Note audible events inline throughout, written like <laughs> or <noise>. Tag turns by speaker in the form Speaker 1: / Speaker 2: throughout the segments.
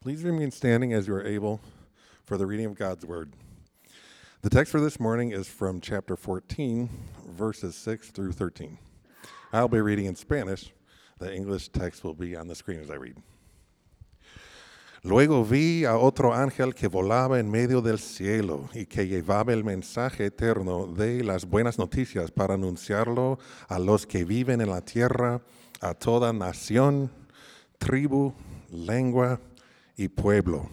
Speaker 1: Please remain standing as you are able for the reading of God's Word. The text for this morning is from chapter 14, verses 6 through 13. I'll be reading in Spanish. The English text will be on the screen as I read. Luego vi a otro ángel que volaba en medio del cielo y que llevaba el mensaje eterno de las buenas noticias para anunciarlo a los que viven en la tierra, a toda nación, tribu, lengua y pueblo.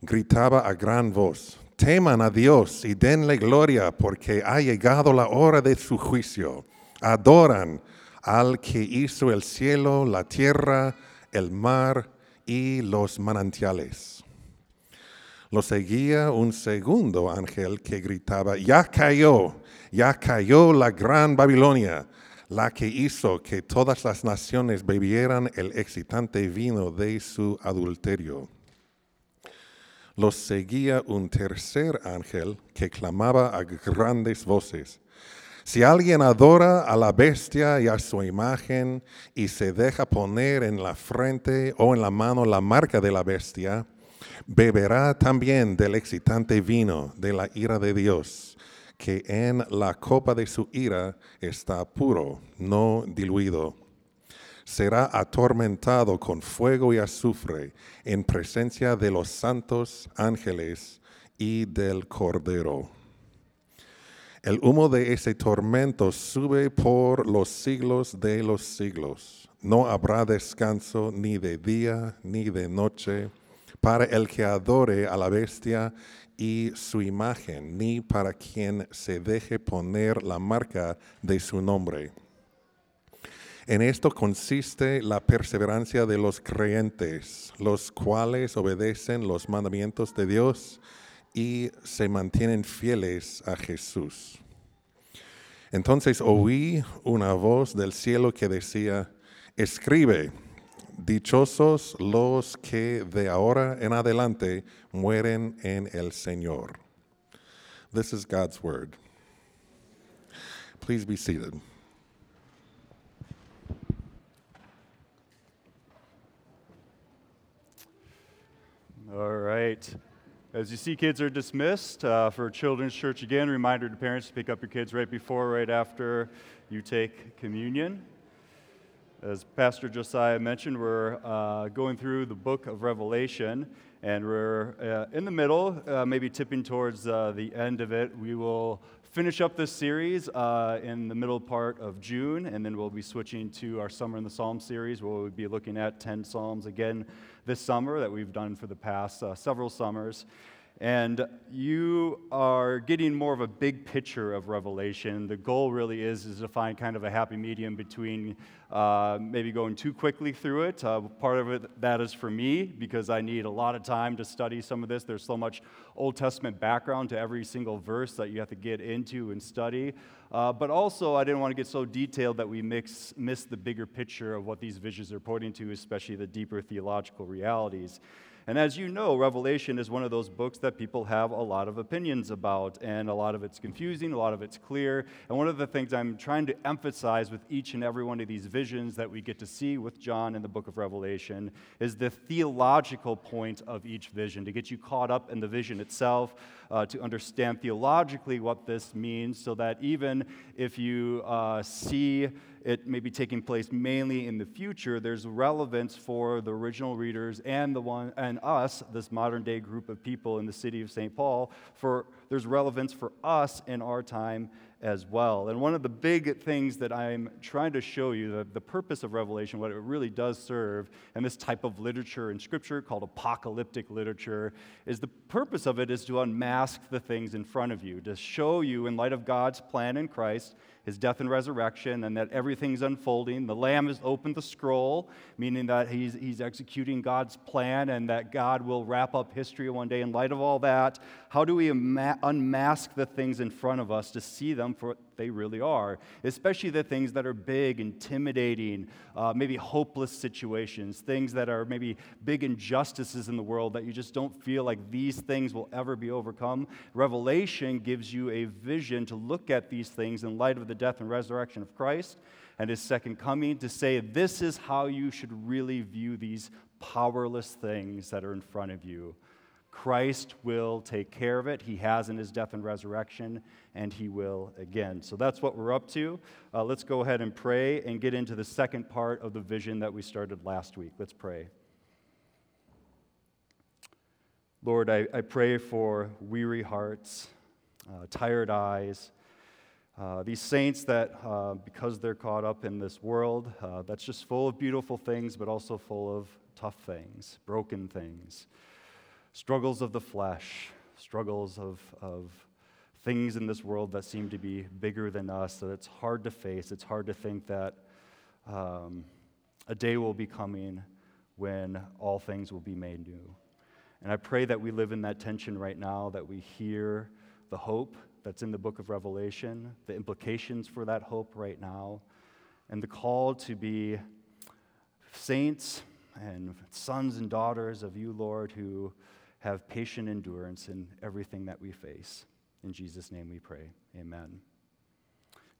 Speaker 1: Gritaba a gran voz, teman a Dios y denle gloria porque ha llegado la hora de su juicio. Adoran al que hizo el cielo, la tierra, el mar y los manantiales. Lo seguía un segundo ángel que gritaba, ya cayó, ya cayó la gran Babilonia, la que hizo que todas las naciones bebieran el excitante vino de su adulterio. Lo seguía un tercer ángel que clamaba a grandes voces, si alguien adora a la bestia y a su imagen y se deja poner en la frente o en la mano la marca de la bestia, beberá también del excitante vino de la ira de Dios, que en la copa de su ira está puro, no diluido. Será atormentado con fuego y azufre en presencia de los santos ángeles y del Cordero. El humo de ese tormento sube por los siglos de los siglos. No habrá descanso ni de día ni de noche para el que adore a la bestia y su imagen, ni para quien se deje poner la marca de su nombre. En esto consiste la perseverancia de los creyentes, los cuales obedecen los mandamientos de Dios y se mantienen fieles a Jesús. Entonces oí una voz del cielo que decía, escribe, dichosos los que de ahora en adelante mueren en el Señor. This is God's word. Please be seated.
Speaker 2: All right. As you see, kids are dismissed uh, for Children's Church again. Reminder to parents to pick up your kids right before, right after you take communion. As Pastor Josiah mentioned, we're uh, going through the book of Revelation, and we're uh, in the middle, uh, maybe tipping towards uh, the end of it. We will finish up this series uh, in the middle part of June, and then we'll be switching to our Summer in the Psalm series, where we'll be looking at 10 Psalms again this summer that we've done for the past uh, several summers. And you are getting more of a big picture of Revelation. The goal really is, is to find kind of a happy medium between uh, maybe going too quickly through it. Uh, part of it, that is for me, because I need a lot of time to study some of this. There's so much Old Testament background to every single verse that you have to get into and study. Uh, but also, I didn't want to get so detailed that we mix, miss the bigger picture of what these visions are pointing to, especially the deeper theological realities. And as you know, Revelation is one of those books that people have a lot of opinions about, and a lot of it's confusing, a lot of it's clear. And one of the things I'm trying to emphasize with each and every one of these visions that we get to see with John in the book of Revelation is the theological point of each vision, to get you caught up in the vision itself, uh, to understand theologically what this means, so that even if you uh, see it may be taking place mainly in the future, there's relevance for the original readers and the one and us, this modern day group of people in the city of St. Paul, for there's relevance for us in our time as well. And one of the big things that I'm trying to show you, the, the purpose of Revelation, what it really does serve, and this type of literature in Scripture called apocalyptic literature, is the purpose of it is to unmask the things in front of you, to show you, in light of God's plan in Christ, his death and resurrection, and that everything's unfolding. The Lamb has opened the scroll, meaning that he's, he's executing God's plan and that God will wrap up history one day. In light of all that, how do we unmask the things in front of us to see them for they really are? Especially the things that are big, intimidating, uh, maybe hopeless situations, things that are maybe big injustices in the world that you just don't feel like these things will ever be overcome. Revelation gives you a vision to look at these things in light of the death and resurrection of Christ and his second coming to say this is how you should really view these powerless things that are in front of you. Christ will take care of it. He has in his death and resurrection, and he will again. So that's what we're up to. Uh, let's go ahead and pray and get into the second part of the vision that we started last week. Let's pray. Lord, I, I pray for weary hearts, uh, tired eyes, uh, these saints that, uh, because they're caught up in this world uh, that's just full of beautiful things, but also full of tough things, broken things, struggles of the flesh, struggles of, of things in this world that seem to be bigger than us, that it's hard to face. It's hard to think that um, a day will be coming when all things will be made new. And I pray that we live in that tension right now, that we hear the hope that's in the book of Revelation, the implications for that hope right now, and the call to be saints and sons and daughters of you, Lord, who have patient endurance in everything that we face. In Jesus' name we pray. Amen.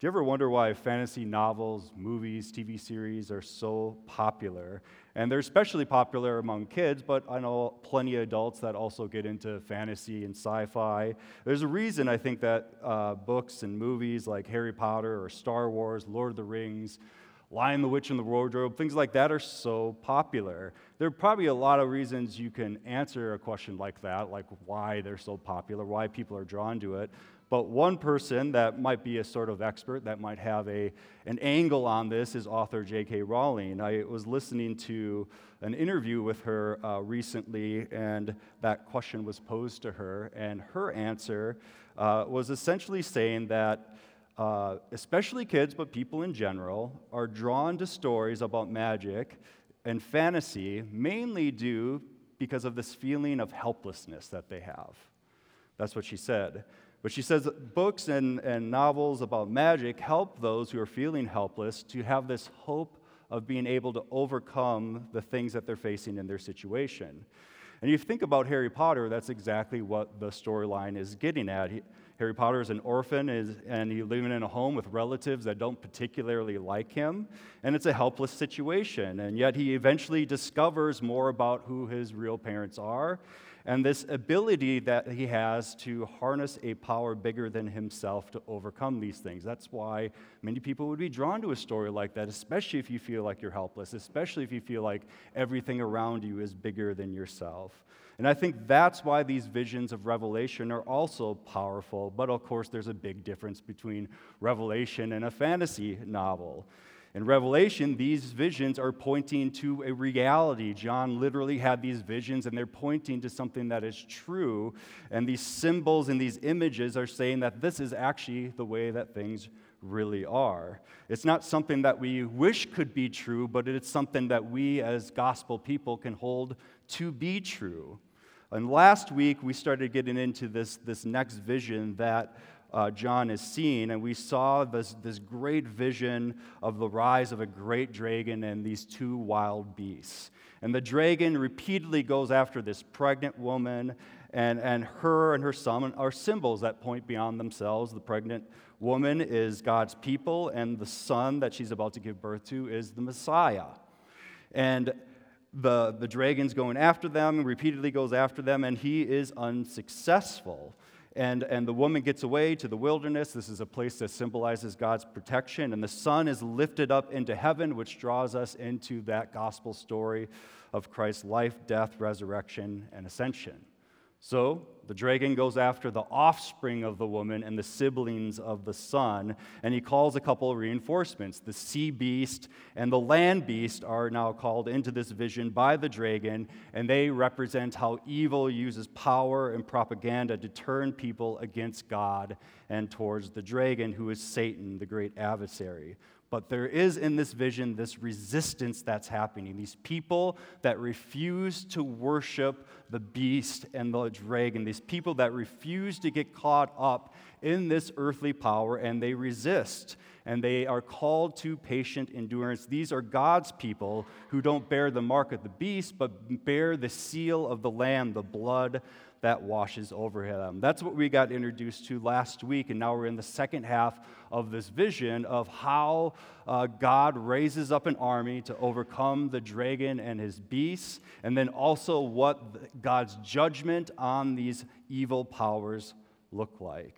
Speaker 2: Do you ever wonder why fantasy novels, movies, TV series are so popular? And they're especially popular among kids, but I know plenty of adults that also get into fantasy and sci fi. There's a reason I think that uh, books and movies like Harry Potter or Star Wars, Lord of the Rings, Lion the Witch in the Wardrobe, things like that are so popular. There are probably a lot of reasons you can answer a question like that, like why they're so popular, why people are drawn to it. But one person that might be a sort of expert, that might have a, an angle on this, is author J.K. Rowling. I was listening to an interview with her uh, recently, and that question was posed to her, and her answer uh, was essentially saying that. Uh, especially kids, but people in general, are drawn to stories about magic and fantasy mainly due because of this feeling of helplessness that they have. That's what she said. But she says books and, and novels about magic help those who are feeling helpless to have this hope of being able to overcome the things that they're facing in their situation. And you think about Harry Potter, that's exactly what the storyline is getting at. He, Harry Potter is an orphan is, and he's living in a home with relatives that don't particularly like him, and it's a helpless situation. And yet he eventually discovers more about who his real parents are and this ability that he has to harness a power bigger than himself to overcome these things. That's why many people would be drawn to a story like that, especially if you feel like you're helpless, especially if you feel like everything around you is bigger than yourself. And I think that's why these visions of Revelation are also powerful. But of course, there's a big difference between Revelation and a fantasy novel. In Revelation, these visions are pointing to a reality. John literally had these visions, and they're pointing to something that is true. And these symbols and these images are saying that this is actually the way that things really are. It's not something that we wish could be true, but it's something that we as gospel people can hold to be true. And last week, we started getting into this, this next vision that uh, John is seeing, and we saw this, this great vision of the rise of a great dragon and these two wild beasts. And the dragon repeatedly goes after this pregnant woman, and, and her and her son are symbols that point beyond themselves. The pregnant woman is God's people, and the son that she's about to give birth to is the Messiah. And the, the dragon's going after them, repeatedly goes after them, and he is unsuccessful. And, and the woman gets away to the wilderness. This is a place that symbolizes God's protection. And the son is lifted up into heaven, which draws us into that gospel story of Christ's life, death, resurrection, and ascension. So the dragon goes after the offspring of the woman and the siblings of the son, and he calls a couple of reinforcements. The sea beast and the land beast are now called into this vision by the dragon, and they represent how evil uses power and propaganda to turn people against God and towards the dragon, who is Satan, the great adversary. But there is in this vision this resistance that's happening. These people that refuse to worship the beast and the dragon, these people that refuse to get caught up in this earthly power and they resist and they are called to patient endurance. These are God's people who don't bear the mark of the beast, but bear the seal of the Lamb, the blood that washes over them. That's what we got introduced to last week, and now we're in the second half of this vision of how uh, God raises up an army to overcome the dragon and his beasts, and then also what God's judgment on these evil powers look like.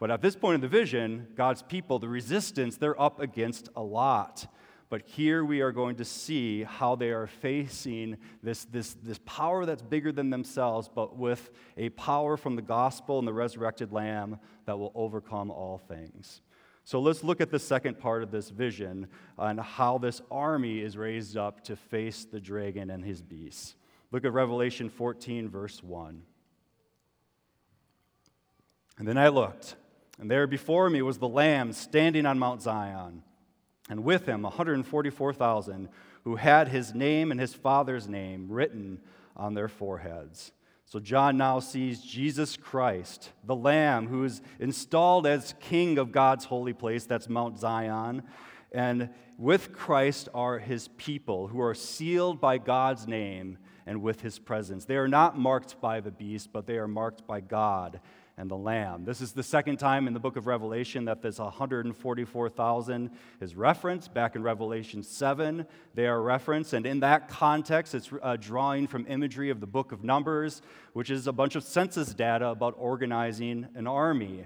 Speaker 2: But at this point in the vision, God's people, the resistance, they're up against a lot. But here we are going to see how they are facing this, this, this power that's bigger than themselves, but with a power from the gospel and the resurrected Lamb that will overcome all things. So let's look at the second part of this vision and how this army is raised up to face the dragon and his beasts. Look at Revelation 14, verse 1. And then I looked, and there before me was the Lamb standing on Mount Zion and with him 144,000 who had his name and his father's name written on their foreheads. So John now sees Jesus Christ, the Lamb who is installed as King of God's holy place, that's Mount Zion. And with Christ are his people who are sealed by God's name and with his presence. They are not marked by the beast, but they are marked by God and the Lamb. This is the second time in the book of Revelation that this 144,000 is referenced. Back in Revelation 7, they are referenced. And in that context, it's uh, drawing from imagery of the book of Numbers, which is a bunch of census data about organizing an army.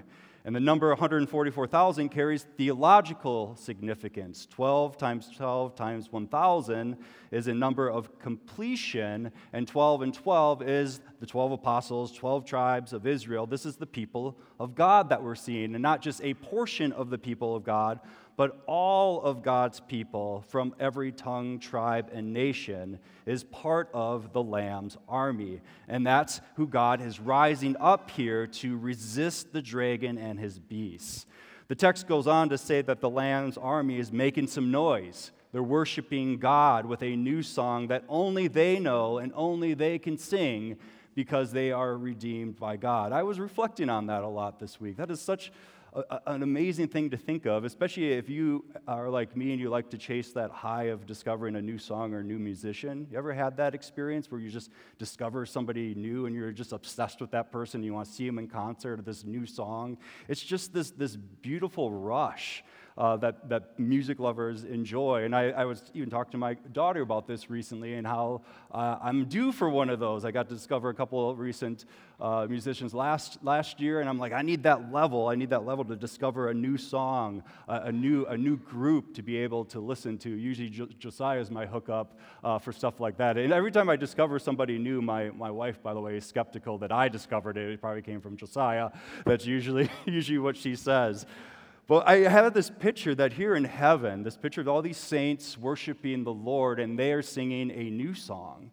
Speaker 2: And the number 144,000 carries theological significance. 12 times 12 times 1,000 is a number of completion, and 12 and 12 is the 12 apostles, 12 tribes of Israel. This is the people of God that we're seeing, and not just a portion of the people of God, but all of God's people from every tongue, tribe, and nation is part of the Lamb's army. And that's who God is rising up here to resist the dragon and his beasts. The text goes on to say that the Lamb's army is making some noise. They're worshiping God with a new song that only they know and only they can sing because they are redeemed by God. I was reflecting on that a lot this week. That is such a, an amazing thing to think of, especially if you are like me and you like to chase that high of discovering a new song or a new musician. You ever had that experience where you just discover somebody new and you're just obsessed with that person? You want to see them in concert or this new song? It's just this, this beautiful rush uh, that, that music lovers enjoy. And I, I, was even talking to my daughter about this recently and how uh, I'm due for one of those. I got to discover a couple of recent uh, musicians last, last year, and I'm like, I need that level. I need that level to discover a new song, a, a new, a new group to be able to listen to. Usually, jo- Josiah is my hookup uh, for stuff like that. And every time I discover somebody new, my, my wife, by the way, is skeptical that I discovered it. It probably came from Josiah. That's usually, <laughs> usually what she says. But I have this picture that here in heaven, this picture of all these saints worshiping the Lord, and they are singing a new song.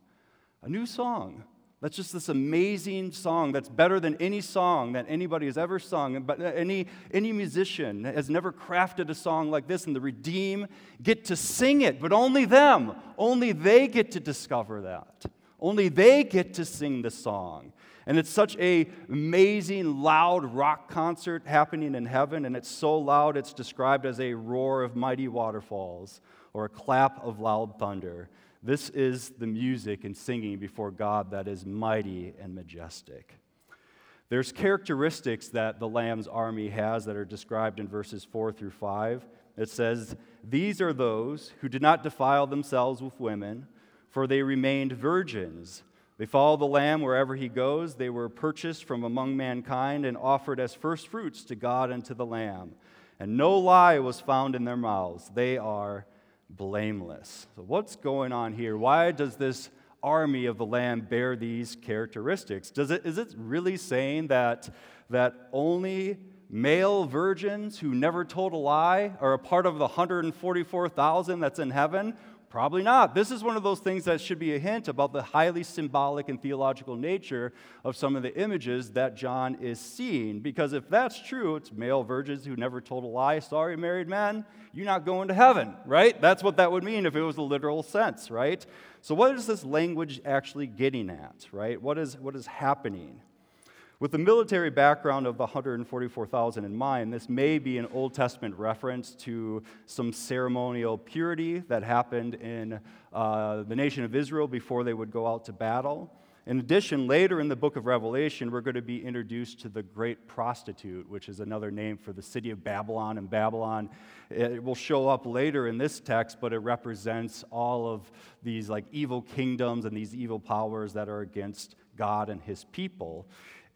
Speaker 2: A new song. That's just this amazing song that's better than any song that anybody has ever sung. But any, any musician has never crafted a song like this, and the redeemed get to sing it, but only them. Only they get to discover that. Only they get to sing the song. And it's such a amazing, loud rock concert happening in heaven, and it's so loud it's described as a roar of mighty waterfalls or a clap of loud thunder. This is the music and singing before God that is mighty and majestic. There's characteristics that the Lamb's army has that are described in verses 4 through 5. It says, These are those who did not defile themselves with women, for they remained virgins they follow the Lamb wherever he goes. They were purchased from among mankind and offered as first fruits to God and to the Lamb. And no lie was found in their mouths. They are blameless. So, what's going on here? Why does this army of the Lamb bear these characteristics? Does it, is it really saying that, that only male virgins who never told a lie are a part of the 144,000 that's in heaven? Probably not. This is one of those things that should be a hint about the highly symbolic and theological nature of some of the images that John is seeing. Because if that's true, it's male virgins who never told a lie. Sorry, married men, you're not going to heaven, right? That's what that would mean if it was a literal sense, right? So, what is this language actually getting at, right? What is, what is happening? With the military background of the 144,000 in mind, this may be an Old Testament reference to some ceremonial purity that happened in uh, the nation of Israel before they would go out to battle. In addition, later in the book of Revelation, we're going to be introduced to the great prostitute, which is another name for the city of Babylon. And Babylon, it will show up later in this text, but it represents all of these like evil kingdoms and these evil powers that are against God and his people.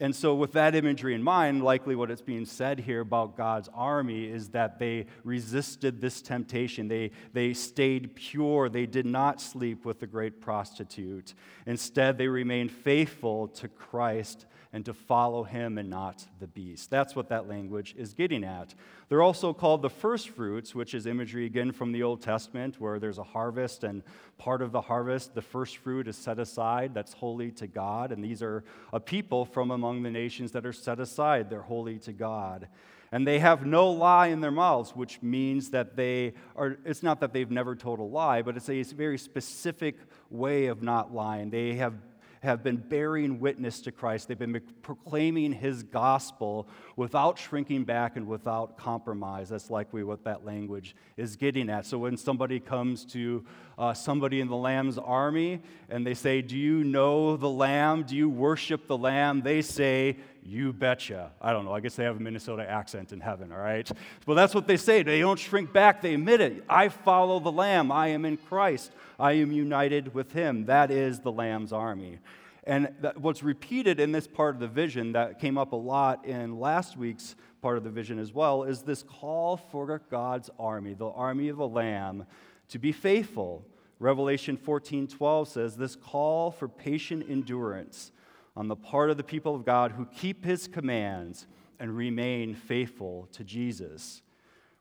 Speaker 2: And so, with that imagery in mind, likely what it's being said here about God's army is that they resisted this temptation. They, they stayed pure. They did not sleep with the great prostitute. Instead, they remained faithful to Christ and to follow him and not the beast. That's what that language is getting at. They're also called the first fruits, which is imagery again from the Old Testament, where there's a harvest, and part of the harvest, the first fruit is set aside, that's holy to God. And these are a people from among the nations that are set aside, they're holy to God. And they have no lie in their mouths, which means that they are, it's not that they've never told a lie, but it's a very specific way of not lying. They have have been bearing witness to Christ. They've been proclaiming his gospel without shrinking back and without compromise. That's likely what that language is getting at. So when somebody comes to uh, somebody in the Lamb's army and they say, Do you know the Lamb? Do you worship the Lamb? They say, You betcha. I don't know. I guess they have a Minnesota accent in heaven, all right? Well, that's what they say. They don't shrink back, they admit it. I follow the Lamb. I am in Christ. I am united with him. That is the Lamb's army. And that, what's repeated in this part of the vision that came up a lot in last week's part of the vision as well is this call for God's army, the army of the Lamb, to be faithful. Revelation 14:12 says this call for patient endurance on the part of the people of God who keep his commands and remain faithful to Jesus.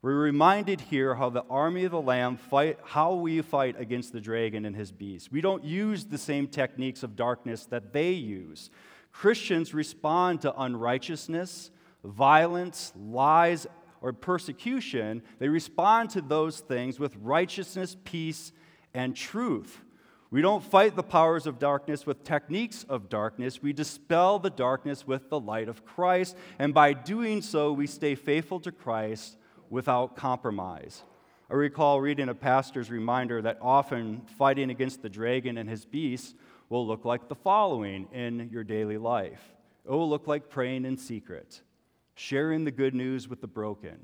Speaker 2: We're reminded here how the army of the Lamb fight, how we fight against the dragon and his beast. We don't use the same techniques of darkness that they use. Christians respond to unrighteousness, violence, lies, or persecution. They respond to those things with righteousness, peace, and truth. We don't fight the powers of darkness with techniques of darkness. We dispel the darkness with the light of Christ. And by doing so, we stay faithful to Christ without compromise. I recall reading a pastor's reminder that often fighting against the dragon and his beasts will look like the following in your daily life it will look like praying in secret, sharing the good news with the broken.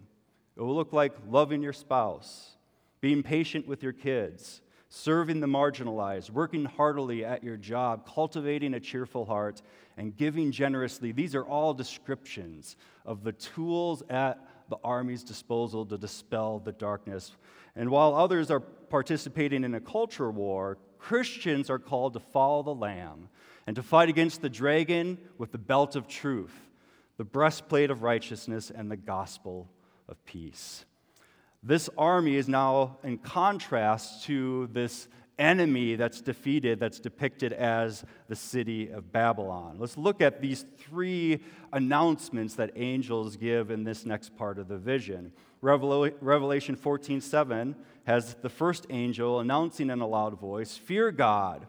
Speaker 2: It will look like loving your spouse, being patient with your kids, serving the marginalized, working heartily at your job, cultivating a cheerful heart, and giving generously. These are all descriptions of the tools at the army's disposal to dispel the darkness. And while others are participating in a culture war, Christians are called to follow the Lamb and to fight against the dragon with the belt of truth, the breastplate of righteousness, and the gospel of peace. This army is now in contrast to this enemy that's defeated, that's depicted as the city of Babylon. Let's look at these three announcements that angels give in this next part of the vision. Revelation 14 7 has the first angel announcing in a loud voice, Fear God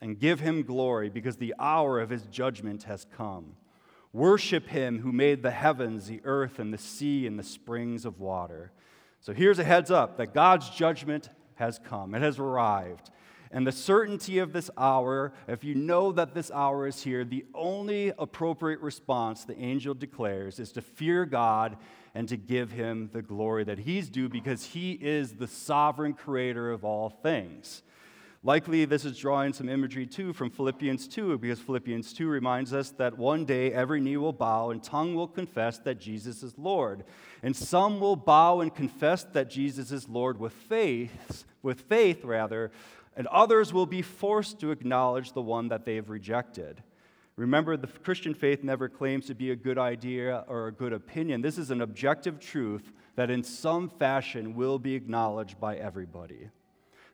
Speaker 2: and give him glory, because the hour of his judgment has come. Worship him who made the heavens, the earth, and the sea, and the springs of water. So here's a heads up that God's judgment has come, it has arrived. And the certainty of this hour, if you know that this hour is here, the only appropriate response the angel declares is to fear God and to give him the glory that he's due because he is the sovereign creator of all things. Likely, this is drawing some imagery too from Philippians 2, because Philippians 2 reminds us that one day every knee will bow and tongue will confess that Jesus is Lord. And some will bow and confess that Jesus is Lord with faith, with faith rather, and others will be forced to acknowledge the one that they have rejected. Remember, the Christian faith never claims to be a good idea or a good opinion. This is an objective truth that in some fashion will be acknowledged by everybody.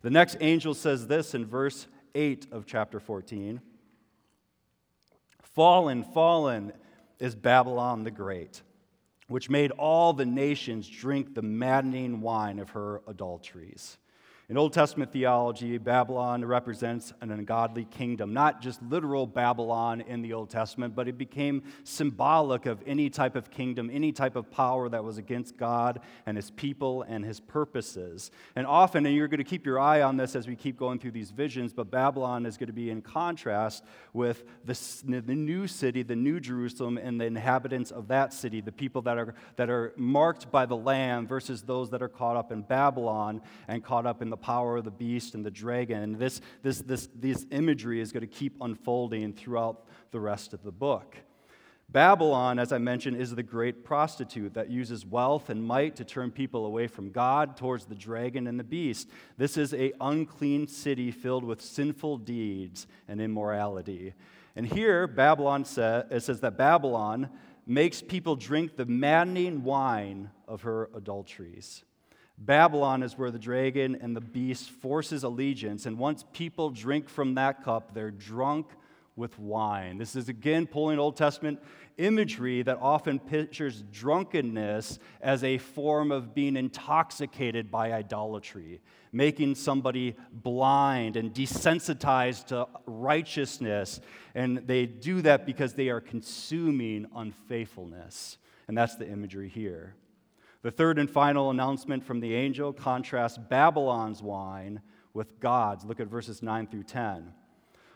Speaker 2: The next angel says this in verse 8 of chapter 14 Fallen, fallen is Babylon the Great, which made all the nations drink the maddening wine of her adulteries. In Old Testament theology, Babylon represents an ungodly kingdom, not just literal Babylon in the Old Testament, but it became symbolic of any type of kingdom, any type of power that was against God and his people and his purposes. And often, and you're going to keep your eye on this as we keep going through these visions, but Babylon is going to be in contrast with the, the new city, the new Jerusalem, and the inhabitants of that city, the people that are, that are marked by the Lamb versus those that are caught up in Babylon and caught up in the power of the beast and the dragon. And this, this, this, this imagery is going to keep unfolding throughout the rest of the book. Babylon, as I mentioned, is the great prostitute that uses wealth and might to turn people away from God towards the dragon and the beast. This is a unclean city filled with sinful deeds and immorality. And here, Babylon says, it says that Babylon makes people drink the maddening wine of her adulteries. Babylon is where the dragon and the beast forces allegiance, and once people drink from that cup, they're drunk with wine. This is again pulling Old Testament imagery that often pictures drunkenness as a form of being intoxicated by idolatry, making somebody blind and desensitized to righteousness. And they do that because they are consuming unfaithfulness. And that's the imagery here. The third and final announcement from the angel contrasts Babylon's wine with God's. Look at verses 9 through 10.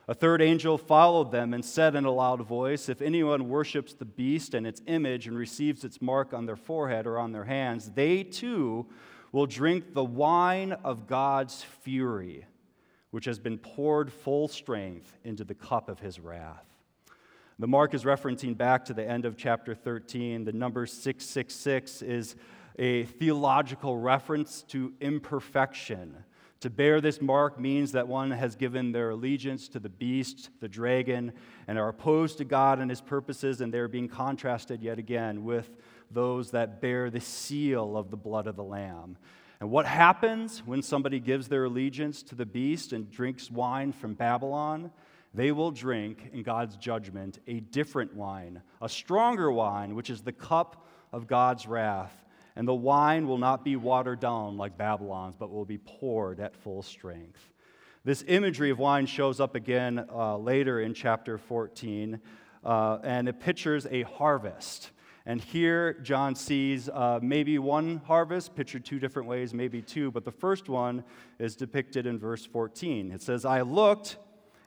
Speaker 2: A third angel followed them and said in a loud voice If anyone worships the beast and its image and receives its mark on their forehead or on their hands, they too will drink the wine of God's fury, which has been poured full strength into the cup of his wrath. The mark is referencing back to the end of chapter 13. The number 666 is a theological reference to imperfection. To bear this mark means that one has given their allegiance to the beast, the dragon, and are opposed to God and his purposes, and they're being contrasted yet again with those that bear the seal of the blood of the Lamb. And what happens when somebody gives their allegiance to the beast and drinks wine from Babylon? They will drink, in God's judgment, a different wine, a stronger wine, which is the cup of God's wrath and the wine will not be watered down like Babylon's, but will be poured at full strength. This imagery of wine shows up again uh, later in chapter 14, uh, and it pictures a harvest. And here, John sees uh, maybe one harvest, pictured two different ways, maybe two, but the first one is depicted in verse 14. It says, I looked,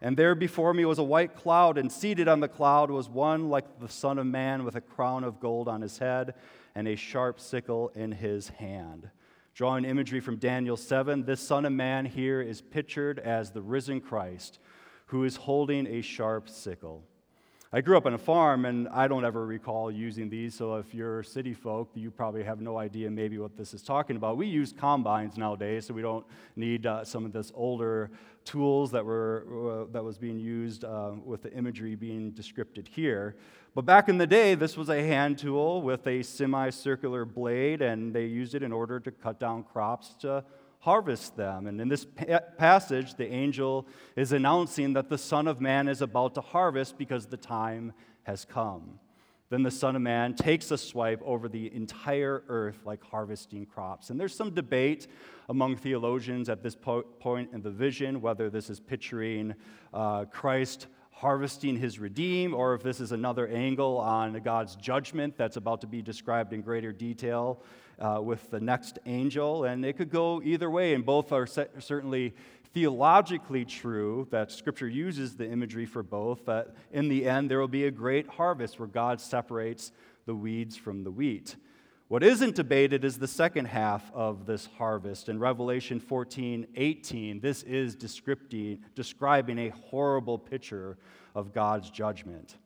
Speaker 2: and there before me was a white cloud, and seated on the cloud was one like the Son of Man with a crown of gold on his head and a sharp sickle in his hand. Drawing imagery from Daniel 7, this Son of Man here is pictured as the risen Christ who is holding a sharp sickle. I grew up on a farm, and I don't ever recall using these. So if you're city folk, you probably have no idea maybe what this is talking about. We use combines nowadays, so we don't need uh, some of this older tools that were uh, that was being used uh, with the imagery being described here. But back in the day, this was a hand tool with a semicircular blade, and they used it in order to cut down crops to harvest them. And in this passage, the angel is announcing that the Son of Man is about to harvest because the time has come. Then the Son of Man takes a swipe over the entire earth like harvesting crops. And there's some debate among theologians at this po- point in the vision whether this is picturing uh, Christ harvesting his redeem, or if this is another angle on God's judgment that's about to be described in greater detail uh, with the next angel. And it could go either way, and both are certainly theologically true that Scripture uses the imagery for both, that in the end there will be a great harvest where God separates the weeds from the wheat. What isn't debated is the second half of this harvest. In Revelation 14 18, this is describing a horrible picture of God's judgment.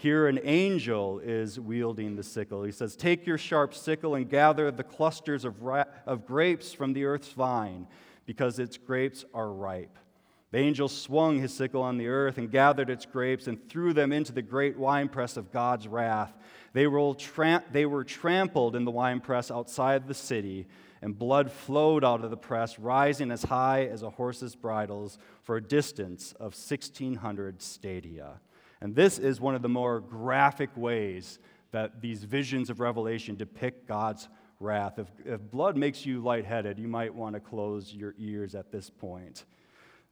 Speaker 2: Here, an angel is wielding the sickle. He says, Take your sharp sickle and gather the clusters of, ra- of grapes from the earth's vine, because its grapes are ripe. The angel swung his sickle on the earth and gathered its grapes and threw them into the great winepress of God's wrath. They were, tra- they were trampled in the winepress outside the city, and blood flowed out of the press, rising as high as a horse's bridles for a distance of 1,600 stadia. And this is one of the more graphic ways that these visions of Revelation depict God's wrath. If, if blood makes you lightheaded, you might want to close your ears at this point.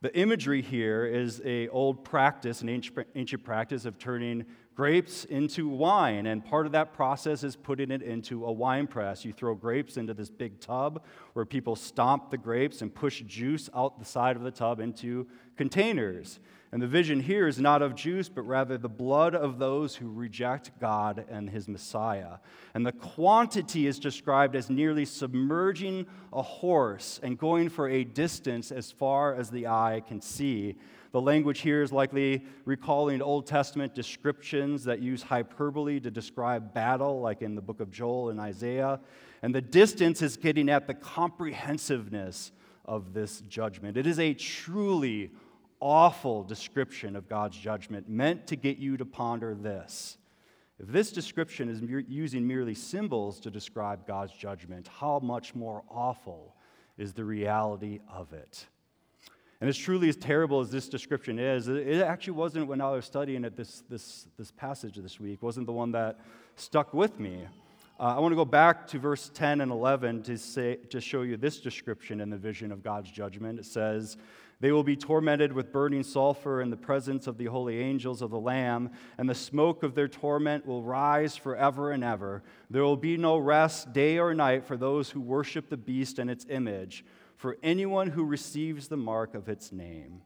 Speaker 2: The imagery here is a old practice, an ancient, ancient practice of turning grapes into wine. And part of that process is putting it into a wine press. You throw grapes into this big tub where people stomp the grapes and push juice out the side of the tub into containers. And the vision here is not of juice, but rather the blood of those who reject God and his Messiah. And the quantity is described as nearly submerging a horse and going for a distance as far as the eye can see. The language here is likely recalling Old Testament descriptions that use hyperbole to describe battle, like in the book of Joel and Isaiah. And the distance is getting at the comprehensiveness of this judgment. It is a truly awful description of God's judgment meant to get you to ponder this. If this description is using merely symbols to describe God's judgment, how much more awful is the reality of it? And as truly as terrible as this description is, it actually wasn't when I was studying it this, this, this passage this week, wasn't the one that stuck with me. Uh, I want to go back to verse 10 and 11 to, say, to show you this description in the vision of God's judgment. It says, They will be tormented with burning sulfur in the presence of the holy angels of the Lamb, and the smoke of their torment will rise forever and ever. There will be no rest day or night for those who worship the beast and its image for anyone who receives the mark of its name.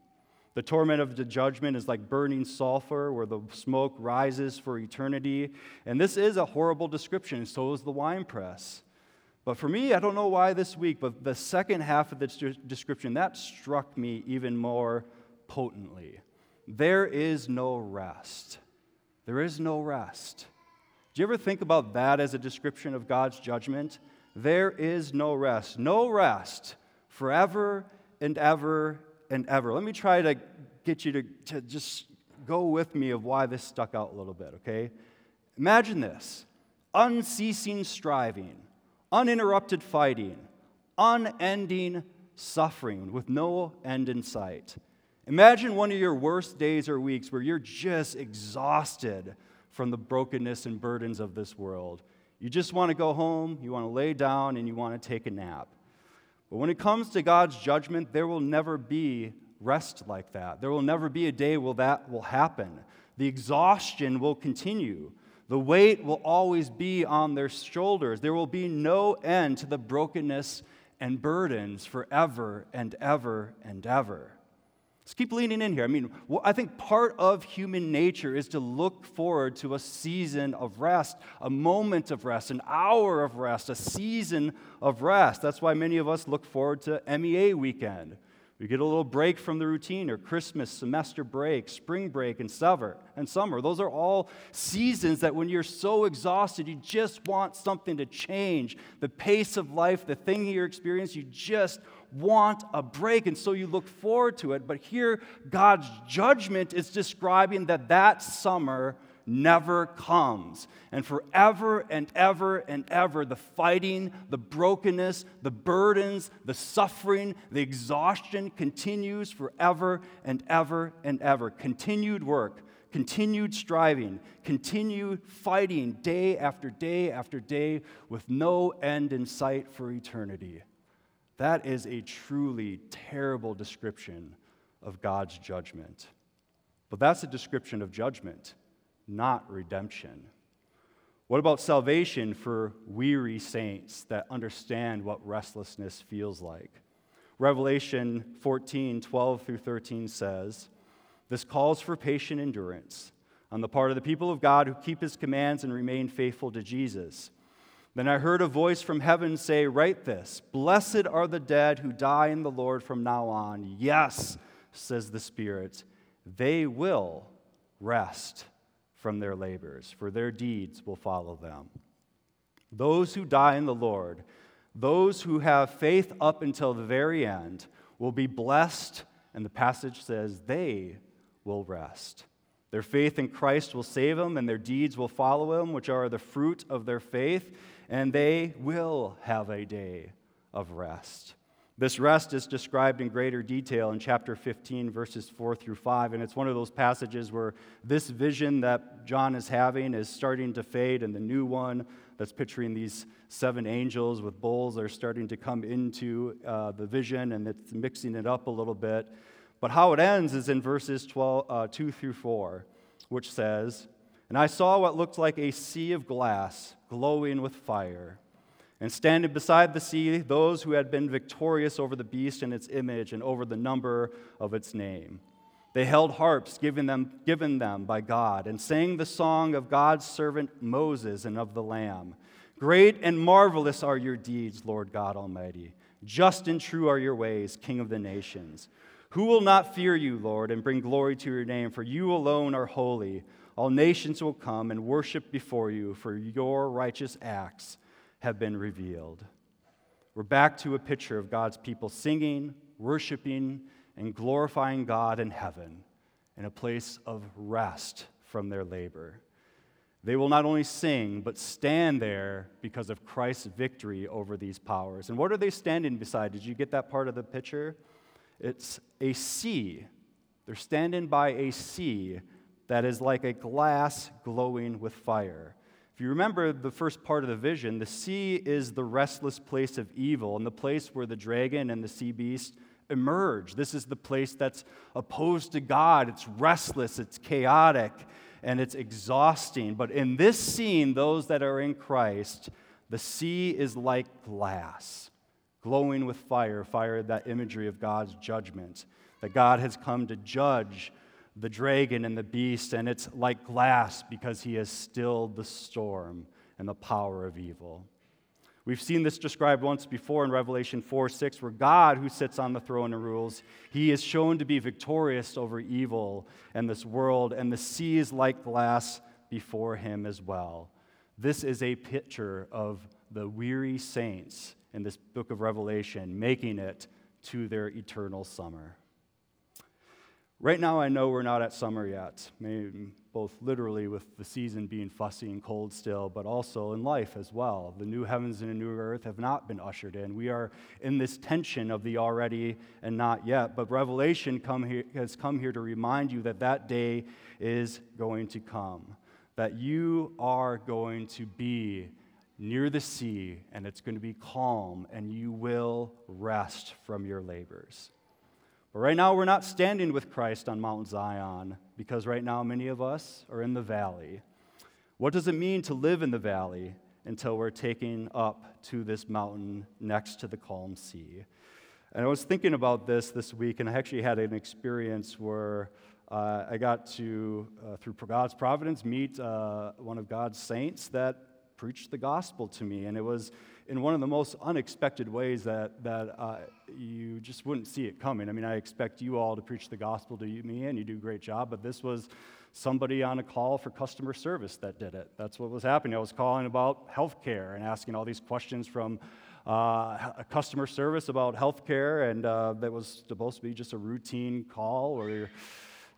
Speaker 2: The torment of the judgment is like burning sulfur, where the smoke rises for eternity. And this is a horrible description, so is the winepress. But for me, I don't know why this week, but the second half of this description, that struck me even more potently. There is no rest. There is no rest. Do you ever think about that as a description of God's judgment? There is no rest. No rest forever and ever and ever. Let me try to get you to, to just go with me of why this stuck out a little bit, okay? Imagine this unceasing striving, uninterrupted fighting, unending suffering with no end in sight. Imagine one of your worst days or weeks where you're just exhausted from the brokenness and burdens of this world. You just want to go home, you want to lay down, and you want to take a nap. But when it comes to God's judgment, there will never be rest like that. There will never be a day where that will happen. The exhaustion will continue. The weight will always be on their shoulders. There will be no end to the brokenness and burdens forever and ever and ever. Let's keep leaning in here. I mean, I think part of human nature is to look forward to a season of rest, a moment of rest, an hour of rest, a season of rest. That's why many of us look forward to MEA weekend. We get a little break from the routine, or Christmas, semester break, spring break, and summer. And summer. Those are all seasons that when you're so exhausted, you just want something to change. The pace of life, the thing you're experiencing, you just want a break, and so you look forward to it. But here, God's judgment is describing that that summer never comes. And forever and ever and ever, the fighting, the brokenness, the burdens, the suffering, the exhaustion continues forever and ever and ever. Continued work, continued striving, continued fighting day after day after day with no end in sight for eternity. That is a truly terrible description of God's judgment. But that's a description of judgment, not redemption. What about salvation for weary saints that understand what restlessness feels like? Revelation 14, 12 through 13 says, This calls for patient endurance on the part of the people of God who keep his commands and remain faithful to Jesus. Then I heard a voice from heaven say, Write this Blessed are the dead who die in the Lord from now on. Yes, says the Spirit, they will rest from their labors, for their deeds will follow them. Those who die in the Lord, those who have faith up until the very end, will be blessed, and the passage says they will rest. Their faith in Christ will save them, and their deeds will follow them, which are the fruit of their faith and they will have a day of rest. This rest is described in greater detail in chapter 15, verses 4 through 5. And it's one of those passages where this vision that John is having is starting to fade, and the new one that's picturing these seven angels with bowls are starting to come into uh, the vision and it's mixing it up a little bit. But how it ends is in verses 12, uh, 2 through 4, which says, And I saw what looked like a sea of glass glowing with fire. And standing beside the sea, those who had been victorious over the beast and its image and over the number of its name. They held harps given them, given them by God and sang the song of God's servant Moses and of the Lamb. Great and marvelous are your deeds, Lord God Almighty. Just and true are your ways, King of the nations. Who will not fear you, Lord, and bring glory to your name? For you alone are holy. All nations will come and worship before you, for your righteous acts have been revealed. We're back to a picture of God's people singing, worshiping, and glorifying God in heaven in a place of rest from their labor. They will not only sing, but stand there because of Christ's victory over these powers. And what are they standing beside? Did you get that part of the picture? It's a sea. They're standing by a sea that is like a glass glowing with fire. You remember the first part of the vision, the sea is the restless place of evil and the place where the dragon and the sea beast emerge. This is the place that's opposed to God. It's restless, it's chaotic, and it's exhausting. But in this scene, those that are in Christ, the sea is like glass glowing with fire, fire, that imagery of God's judgment, that God has come to judge the dragon and the beast, and it's like glass because he has stilled the storm and the power of evil. We've seen this described once before in Revelation 4 6, where God, who sits on the throne and rules, he is shown to be victorious over evil and this world, and the sea is like glass before him as well. This is a picture of the weary saints in this book of Revelation, making it to their eternal summer. Right now, I know we're not at summer yet, maybe both literally with the season being fussy and cold still, but also in life as well. The new heavens and the new earth have not been ushered in. We are in this tension of the already and not yet. But Revelation come here, has come here to remind you that that day is going to come, that you are going to be near the sea, and it's going to be calm, and you will rest from your labors. But right now, we're not standing with Christ on Mount Zion because right now, many of us are in the valley. What does it mean to live in the valley until we're taken up to this mountain next to the calm sea? And I was thinking about this this week, and I actually had an experience where uh, I got to, uh, through God's providence, meet uh, one of God's saints that preached the gospel to me. And it was in one of the most unexpected ways that, that uh, you just wouldn't see it coming. I mean, I expect you all to preach the gospel to me, and you do a great job, but this was somebody on a call for customer service that did it. That's what was happening. I was calling about healthcare and asking all these questions from uh, customer service about healthcare, and uh, that was supposed to be just a routine call where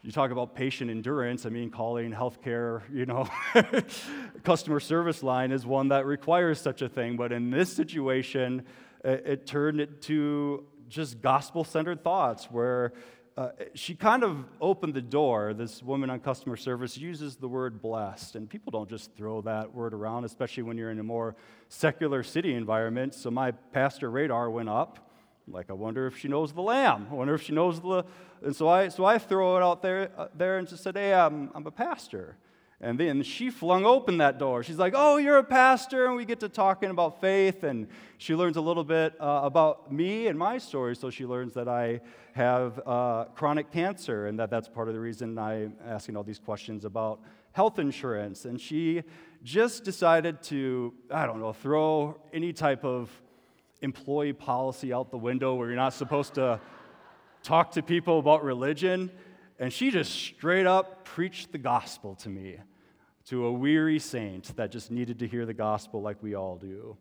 Speaker 2: you talk about patient endurance. I mean, calling healthcare, you know, <laughs> customer service line is one that requires such a thing. But in this situation, it, it turned into just gospel centered thoughts where uh, she kind of opened the door. This woman on customer service uses the word blessed, and people don't just throw that word around, especially when you're in a more secular city environment. So my pastor radar went up like, I wonder if she knows the lamb. I wonder if she knows the. And so I, so I throw it out there, uh, there and just said, Hey, I'm, I'm a pastor. And then she flung open that door. She's like, Oh, you're a pastor. And we get to talking about faith. And she learns a little bit uh, about me and my story. So she learns that I have uh, chronic cancer and that that's part of the reason I'm asking all these questions about health insurance. And she just decided to, I don't know, throw any type of employee policy out the window where you're not supposed to talk to people about religion. And she just straight up preached the gospel to me, to a weary saint that just needed to hear the gospel like we all do.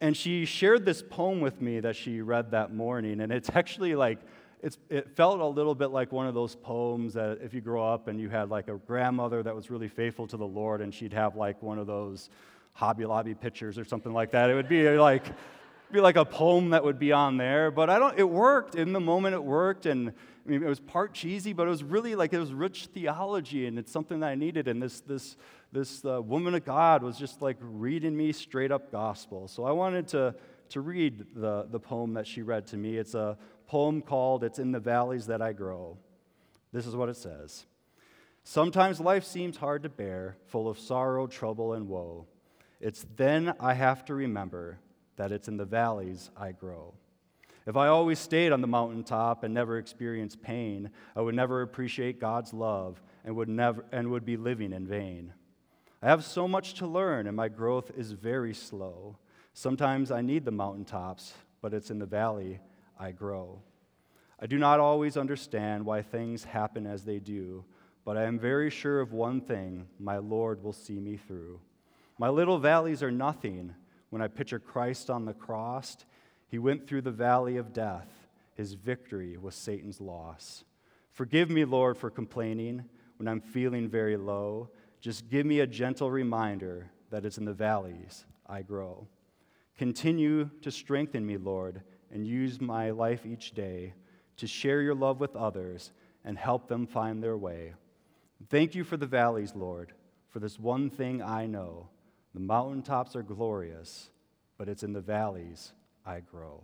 Speaker 2: And she shared this poem with me that she read that morning. And it's actually like, it's, it felt a little bit like one of those poems that if you grow up and you had like a grandmother that was really faithful to the Lord and she'd have like one of those Hobby Lobby pictures or something like that, it would be like, be like a poem that would be on there, but I don't, it worked. In the moment, it worked. And I mean, it was part cheesy, but it was really like it was rich theology, and it's something that I needed. And this, this, this uh, woman of God was just like reading me straight up gospel. So I wanted to, to read the, the poem that she read to me. It's a poem called It's in the Valleys That I Grow. This is what it says Sometimes life seems hard to bear, full of sorrow, trouble, and woe. It's then I have to remember that it's in the valleys I grow. If I always stayed on the mountaintop and never experienced pain, I would never appreciate God's love and would, never, and would be living in vain. I have so much to learn, and my growth is very slow. Sometimes I need the mountaintops, but it's in the valley I grow. I do not always understand why things happen as they do, but I am very sure of one thing my Lord will see me through. My little valleys are nothing when I picture Christ on the cross, he went through the valley of death. His victory was Satan's loss. Forgive me, Lord, for complaining when I'm feeling very low. Just give me a gentle reminder that it's in the valleys I grow. Continue to strengthen me, Lord, and use my life each day to share your love with others and help them find their way. Thank you for the valleys, Lord, for this one thing I know the mountaintops are glorious, but it's in the valleys I grow.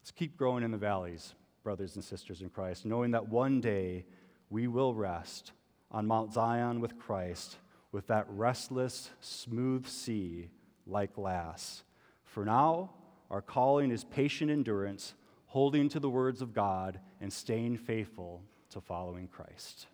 Speaker 2: Let's keep growing in the valleys, brothers and sisters in Christ, knowing that one day we will rest on Mount Zion with Christ with that restless, smooth sea like glass. For now, our calling is patient endurance, holding to the words of God and staying faithful to following Christ.